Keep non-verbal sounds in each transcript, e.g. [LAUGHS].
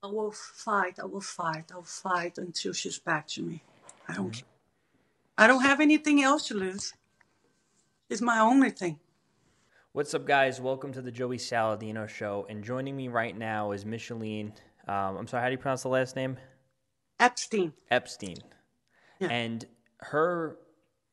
I will fight. I will fight. I'll fight until she's back to me. I don't. I don't have anything else to lose. It's my only thing. What's up, guys? Welcome to the Joey Saladino Show. And joining me right now is Micheline. Um, I'm sorry, how do you pronounce the last name? Epstein. Epstein. Yeah. And her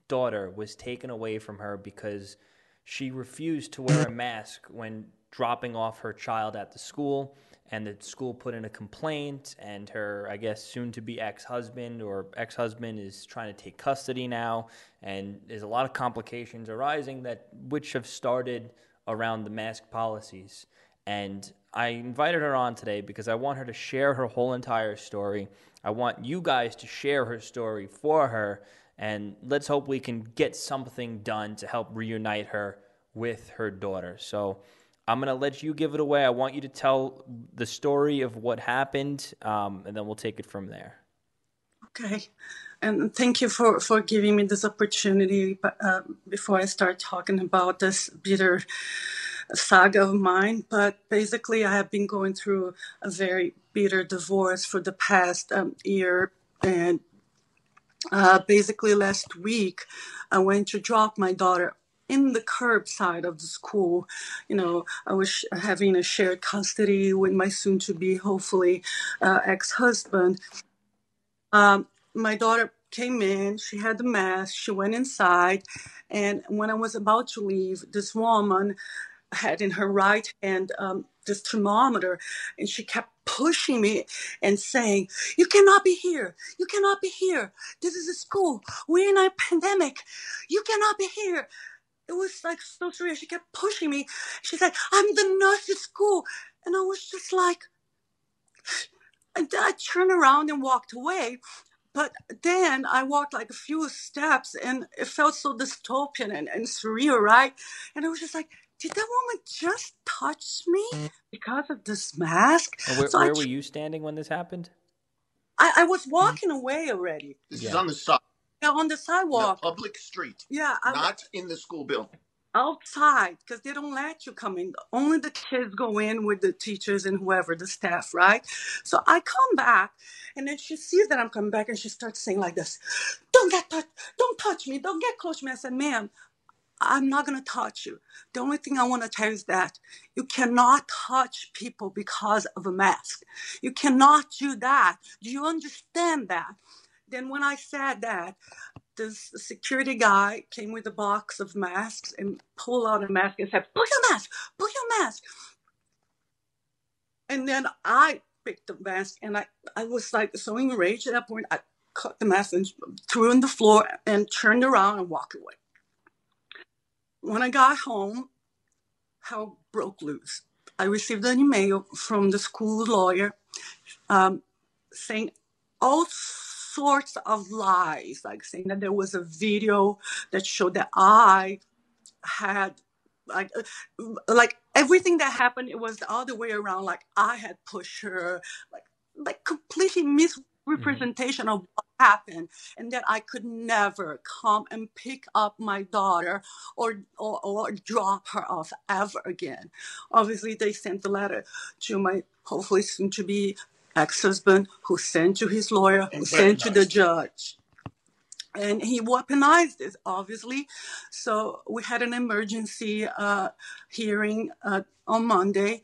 daughter was taken away from her because she refused to wear a mask when dropping off her child at the school. And the school put in a complaint, and her, I guess, soon to be ex husband or ex husband is trying to take custody now. And there's a lot of complications arising that which have started around the mask policies. And I invited her on today because I want her to share her whole entire story. I want you guys to share her story for her, and let's hope we can get something done to help reunite her with her daughter. So I'm going to let you give it away. I want you to tell the story of what happened, um, and then we'll take it from there. Okay. And thank you for, for giving me this opportunity. Uh, before I start talking about this bitter saga of mine, but basically, I have been going through a very bitter divorce for the past um, year. And uh, basically, last week, I went to drop my daughter in the curbside of the school. You know, I was having a shared custody with my soon to be, hopefully, uh, ex husband. Um, my daughter came in, she had the mask, she went inside, and when I was about to leave, this woman had in her right hand um, this thermometer, and she kept pushing me and saying, You cannot be here. You cannot be here. This is a school. We're in a pandemic. You cannot be here. It was like so surreal. She kept pushing me. She said, I'm the nurse at school. And I was just like, and then I turned around and walked away. But then I walked like a few steps and it felt so dystopian and, and surreal, right? And I was just like, did that woman just touch me because of this mask? And where, So I, where were you standing when this happened? I, I was hmm. walking away already. This is on the side, Yeah, on the sidewalk. public street, Yeah, I, not in the school building. outside because they don't let you come in. Only the kids go in with the teachers and whoever, the staff, right? So I come back and then she sees that I'm coming back and she starts saying like this, Don't get touch, don't touch me, don't get close to me. I said, ma'am, I'm not gonna touch you. The only thing I want to tell you is that you cannot touch people because of a mask. You cannot do that. Do you understand that? Then when I said that, this security guy came with a box of masks and pulled out a mask and said, Put your mask, put your mask. And then I picked the mask and I, I was like so enraged at that point. I cut the mask and threw it on the floor and turned around and walked away. When I got home, hell broke loose. I received an email from the school lawyer um, saying all sorts of lies, like saying that there was a video that showed that I had like like everything that happened it was the other way around like i had pushed her like like completely mm-hmm. misrepresentation of what happened and that i could never come and pick up my daughter or or, or drop her off ever again. Obviously they sent the letter to my hopefully soon to be ex-husband who sent to his lawyer who And sent to the judge. And he weaponized it obviously. So we had an emergency uh, hearing uh, on monday.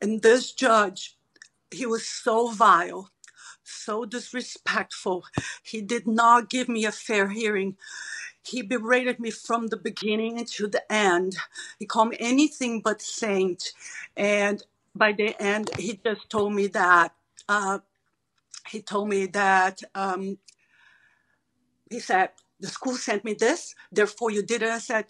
And this judge he was so vile so disrespectful. He did not give me a fair hearing. He berated me from the beginning to the end. He called me anything but saint. And by the end he just told me that uh, he told me that um, he said, the school sent me this, therefore you did it. I said,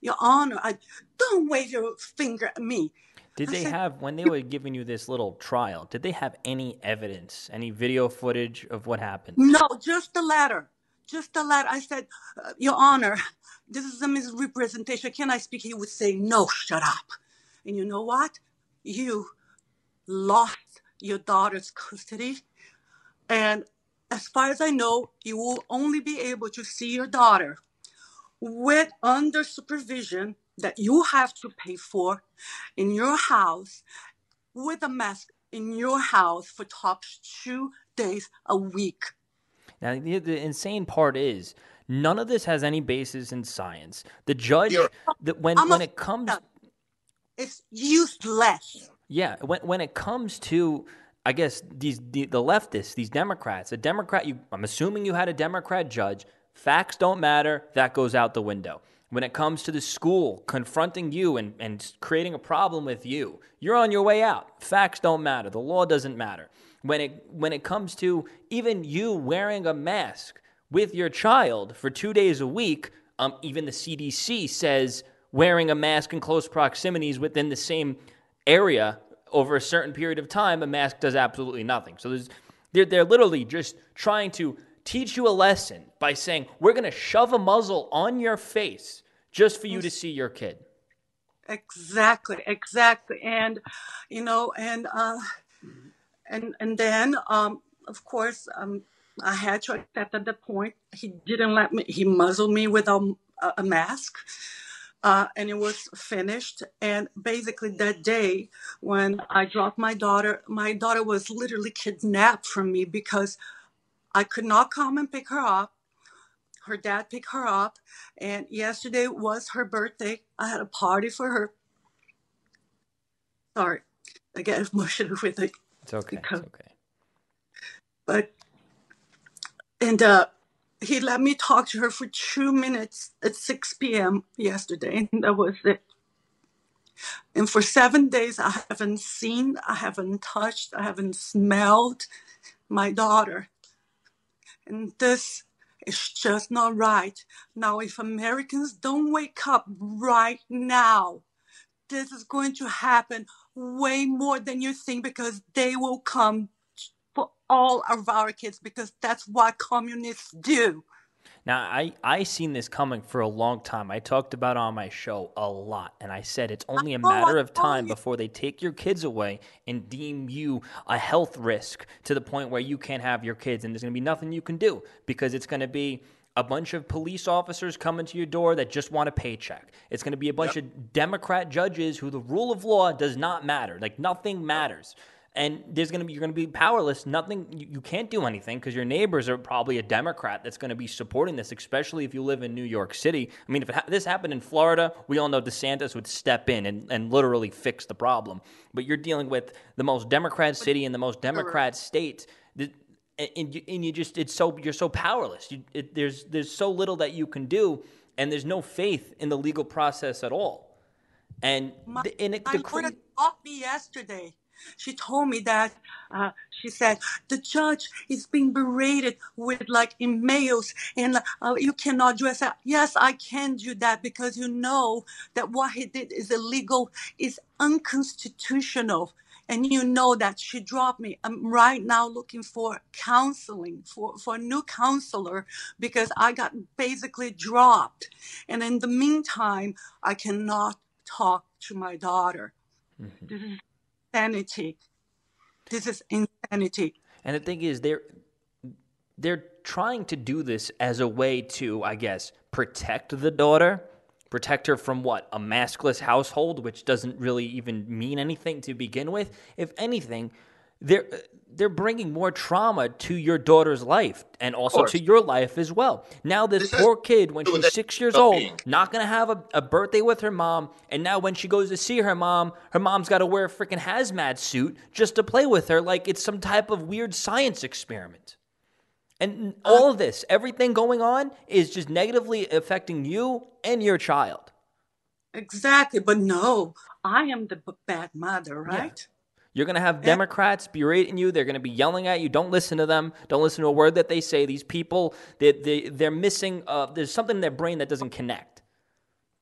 Your Honor, I don't wave your finger at me. Did I they said, have, when they were giving you this little trial, did they have any evidence, any video footage of what happened? No, just the letter. Just the letter. I said, uh, Your Honor, this is a misrepresentation. Can I speak? He would say, No, shut up. And you know what? You lost your daughter's custody. And as far as I know, you will only be able to see your daughter with under supervision that you have to pay for in your house with a mask in your house for top two days a week. Now, the, the insane part is none of this has any basis in science. The judge, You're- the, when I'm when a- it comes, It's useless. Yeah, when when it comes to, I guess these the, the leftists, these Democrats, a Democrat, you, I'm assuming you had a Democrat judge. Facts don't matter. That goes out the window. When it comes to the school confronting you and, and creating a problem with you, you're on your way out. Facts don't matter. The law doesn't matter. When it when it comes to even you wearing a mask with your child for two days a week, um, even the CDC says wearing a mask in close proximities within the same area over a certain period of time, a mask does absolutely nothing. So there's, they're, they're literally just trying to teach you a lesson by saying, we're going to shove a muzzle on your face just for you to see your kid. Exactly, exactly. And you know, and uh and and then um of course um I had to accept at the point he didn't let me he muzzled me with a, a mask. Uh, and it was finished. And basically, that day when I dropped my daughter, my daughter was literally kidnapped from me because I could not come and pick her up. Her dad picked her up, and yesterday was her birthday. I had a party for her. Sorry, I get emotional with it, It's okay. It's okay. but and uh, he let me talk to her for two minutes at 6 p.m. yesterday, and [LAUGHS] that was it. And for seven days, I haven't seen, I haven't touched, I haven't smelled my daughter. And this is just not right. Now, if Americans don't wake up right now, this is going to happen way more than you think because they will come all of our kids because that's what communists do. Now, I I seen this coming for a long time. I talked about it on my show a lot, and I said it's only a oh, matter of time before they take your kids away and deem you a health risk to the point where you can't have your kids, and there's going to be nothing you can do because it's going to be a bunch of police officers coming to your door that just want a paycheck. It's going to be a bunch of Democrat judges who the rule of law does not matter. Like nothing matters. And there's going to be you're going to be powerless. Nothing you, you can't do anything because your neighbors are probably a Democrat that's going to be supporting this, especially if you live in New York City. I mean, if it ha- this happened in Florida, we all know DeSantis would step in and, and literally fix the problem. But you're dealing with the most Democrat city and the most Democrat state. that- and, and, you, and you just it's so you're so powerless. You, it, there's there's so little that you can do, and there's no faith in the legal process at all. And My, the, and it, my the daughter called me yesterday. She told me that uh, she said the judge is being berated with like emails and uh, you cannot dress up. Yes, I can do that because you know that what he did is illegal, is unconstitutional. And you know that she dropped me. I'm right now looking for counseling, for, for a new counselor, because I got basically dropped. And in the meantime, I cannot talk to my daughter. This is insanity. This is insanity. And the thing is, they're they're trying to do this as a way to, I guess, protect the daughter, protect her from what a maskless household, which doesn't really even mean anything to begin with. If anything, they're they're bringing more trauma to your daughter's life and also to your life as well. Now this This poor kid, when to do with she's six years old, not gonna have a, a birthday with her mom, and now when she goes to see her mom, her mom's got to wear a freaking hazmat suit just to play with her, like it's some type of weird science experiment. And uh-huh. all of this, everything going on, is just negatively affecting you and your child. Exactly. But no, I am the b- bad mother, right? You're going to have Democrats berating you. They're going to be yelling at you. Don't listen to them. Don't listen to a word that they say. These people, they, they, they're missing, uh, there's something in their brain that doesn't connect.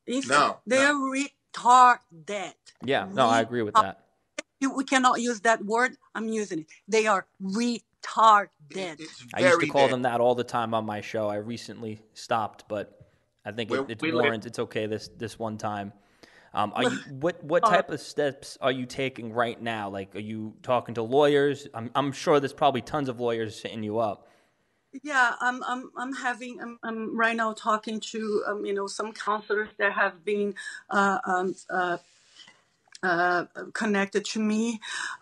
If No, They're retarded. Yeah, no, I agree with that. We cannot use that word. I'm using it. They are retarded. It's I used to call bad. them that all the time on my show. I recently stopped, but I think it, We- it's we live- It's okay this this one time. Um, are you [LAUGHS] what what type of steps are you taking right now? Like, are you talking to lawyers? I'm I'm sure there's probably tons of lawyers hitting you up. Yeah, I'm I'm I'm having I'm, I'm right now talking to um, you know some counselors that have been uh, um, uh, uh, connected to me.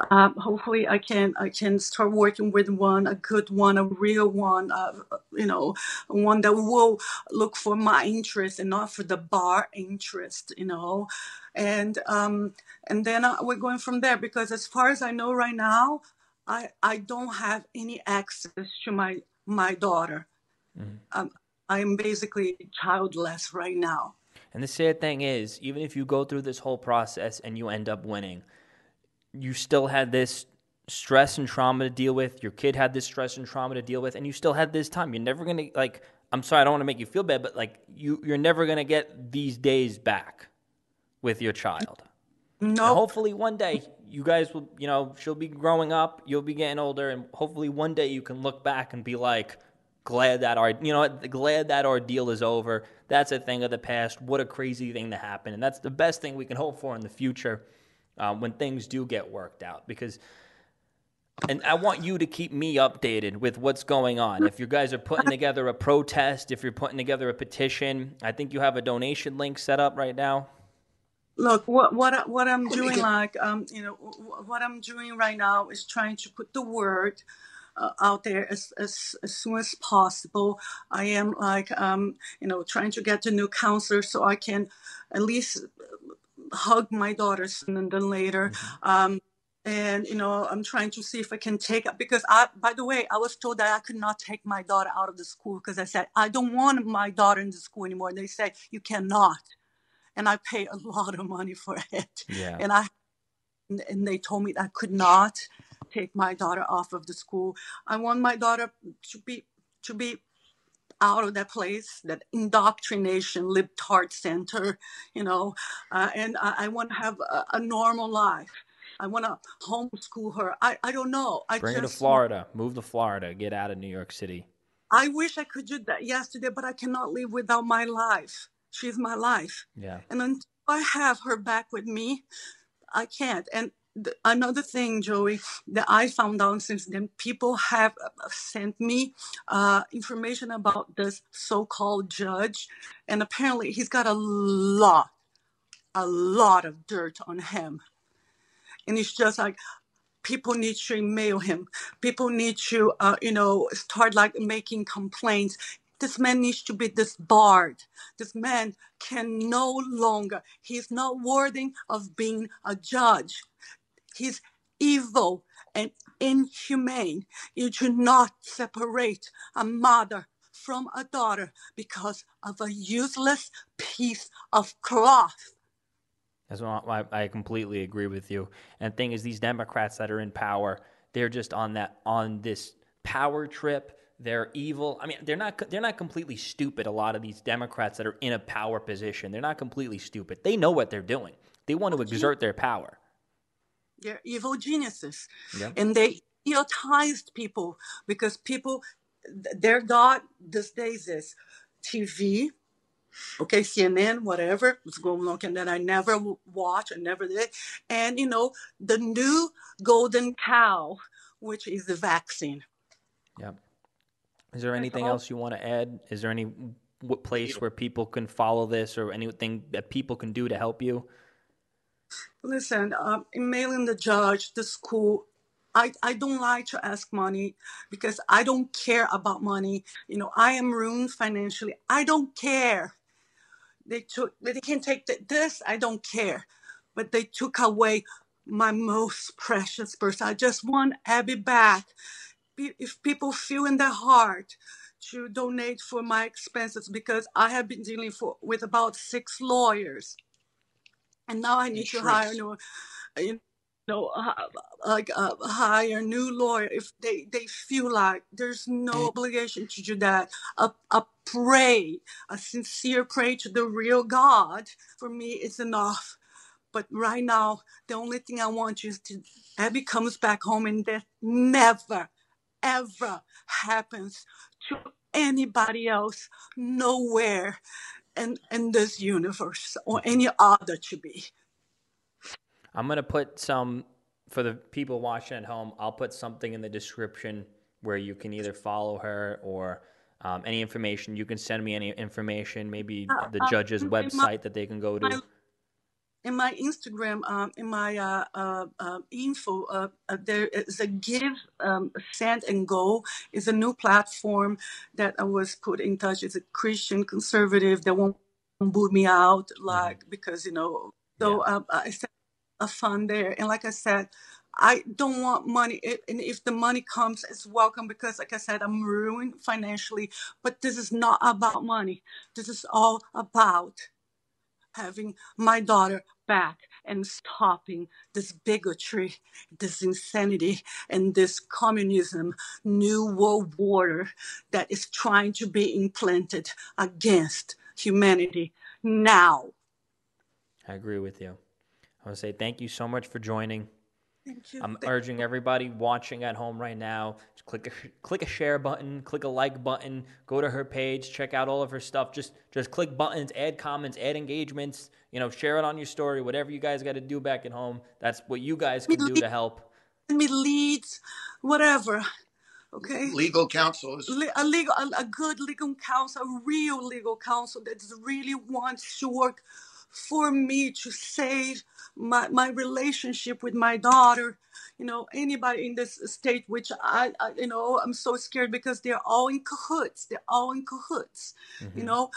Uh, hopefully, I can I can start working with one, a good one, a real one. Uh, you know, one that will look for my interest and not for the bar interest. You know, and um, and then uh, we're going from there because as far as I know right now, I I don't have any access to my my daughter. Mm-hmm. Um, I'm basically childless right now. And the sad thing is, even if you go through this whole process and you end up winning, you still had this stress and trauma to deal with. Your kid had this stress and trauma to deal with, and you still had this time. You're never gonna like. I'm sorry, I don't want to make you feel bad, but like you, you're never gonna get these days back with your child. No. Hopefully, one day you guys will. You know, she'll be growing up. You'll be getting older, and hopefully, one day you can look back and be like, glad that our you know glad that ordeal is over. That's a thing of the past. What a crazy thing to happen, and that's the best thing we can hope for in the future um, when things do get worked out. Because, and I want you to keep me updated with what's going on. If you guys are putting together a protest, if you're putting together a petition, I think you have a donation link set up right now. Look, what what what I'm doing, like um, you know, what I'm doing right now is trying to put the word uh, out there as, as, as soon as possible. I am like, um, you know, trying to get a new counselor so I can at least hug my daughter sooner than later. Mm-hmm. Um, and you know i'm trying to see if i can take because i by the way i was told that i could not take my daughter out of the school because i said i don't want my daughter in the school anymore they said you cannot and i pay a [LAUGHS] lot of money for it yeah. and i and they told me i could not take my daughter off of the school. I want my daughter to be to be out of that place, that indoctrination, libtard center, you know, uh, and I, I want to have a, a, normal life. I want to homeschool her. I, I don't know. I Bring her to Florida. Move to Florida. Get out of New York City. I wish I could do that yesterday, but I cannot live without my life. She's my life. Yeah. And until I have her back with me, I can't. And the, another thing, Joey, that I found out since then, people have uh, sent me uh, information about this so-called judge, and apparently he's got a lot, a lot of dirt on him, and it's just like people need to email him. People need to, uh, you know, start like making complaints. This man needs to be disbarred. This man can no longer, he's not worthy of being a judge. He's evil and inhumane. You do not separate a mother from a daughter because of a useless piece of cloth. As well, I, I completely agree with you. And the thing is, these Democrats that are in power, they're just on that on this power trip. They're evil. I mean, they're not they're not completely stupid. A lot of these Democrats that are in a power position, they're not completely stupid. They know what they're doing. They want to exert their power. They're evil geniuses. Yeah. And they hypnotized people because people, their God these days is TV, okay, CNN, whatever was going on, and that I never watch, I never did. And, you know, the new golden cow, which is the vaccine. Yep. Is there anything else you want to add? Is there any place where people can follow this or anything that people can do to help you? Listen, um, emailing the judge, the school, I, I don't like to ask money because I don't care about money. You know, I am ruined financially. I don't care. They took, they can take this, I don't care. But they took away my most precious person. I just want Abby back. If people feel in their heart to donate for my expenses, because I have been dealing for, with about six lawyers and now I need to hire new, you know, like uh, hire new lawyer if they they feel like there's no mm. obligation to do that. A, a pray, a sincere pray to the real God for me is enough. But right now, the only thing I want is to Abby comes back home and that never, ever happens to anybody else, nowhere in, in this universe or any other to be. I'm going to put some, for the people watching at home, I'll put something in the description where you can either follow her or um, any information. You can send me any information, maybe uh, the uh, judge's uh, website that they can go to. In my Instagram, um, in my uh, uh, uh, info, uh, uh, there is a give, um, send and go is a new platform that I was put in touch. It's a Christian conservative that won't boot me out, like because you know. So Yeah. uh, I set a fund there, and like I said, I don't want money, It- and if the money comes, it's welcome because, like I said, I'm ruined financially. But this is not about money. This is all about having my daughter back and stopping this bigotry, this insanity, and this communism, new world order that is trying to be implanted against humanity now. I agree with you. I want to say thank you so much for joining. Thank you. I'm urging everybody watching at home right now, just click a, click a share button, click a like button, go to her page, check out all of her stuff. Just just click buttons, add comments, add engagements. You know, share it on your story. Whatever you guys got to do back at home, that's what you guys can do to help. Send me leads, whatever. Okay. Legal counsel Le- a legal, a, a good legal counsel, a real legal counsel that really wants to work for me to save my, my relationship with my daughter. You know, anybody in this state, which I, I, you know, I'm so scared because they're all in cahoots. They're all in cahoots. You mm-hmm. know,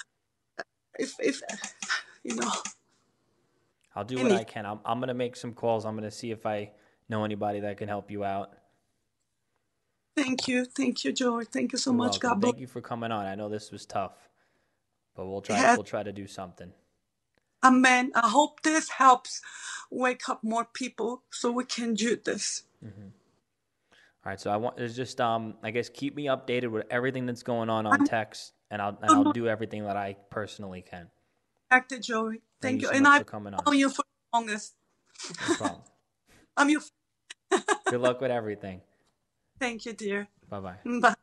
if if you know, I'll do what I can. I'm, I'm gonna make some calls. I'm gonna see if I know anybody that can help you out. thank you, thank you, George. Thank you so You're much. welcome. God bless. Thank you for coming on. I know this was tough, but we'll try. Yeah. We'll try to do something. Amen. I hope this helps wake up more people so we can do this. All right, so I want is just um I guess keep me updated with everything that's going on on text, and I'll and I'll do everything that I personally can. Actor Joey. Thank Thank, you so and I for coming on. follow you for the longest. No. [LAUGHS] I'm your Good luck with everything. [LAUGHS] thank you, dear. Bye bye. Bye.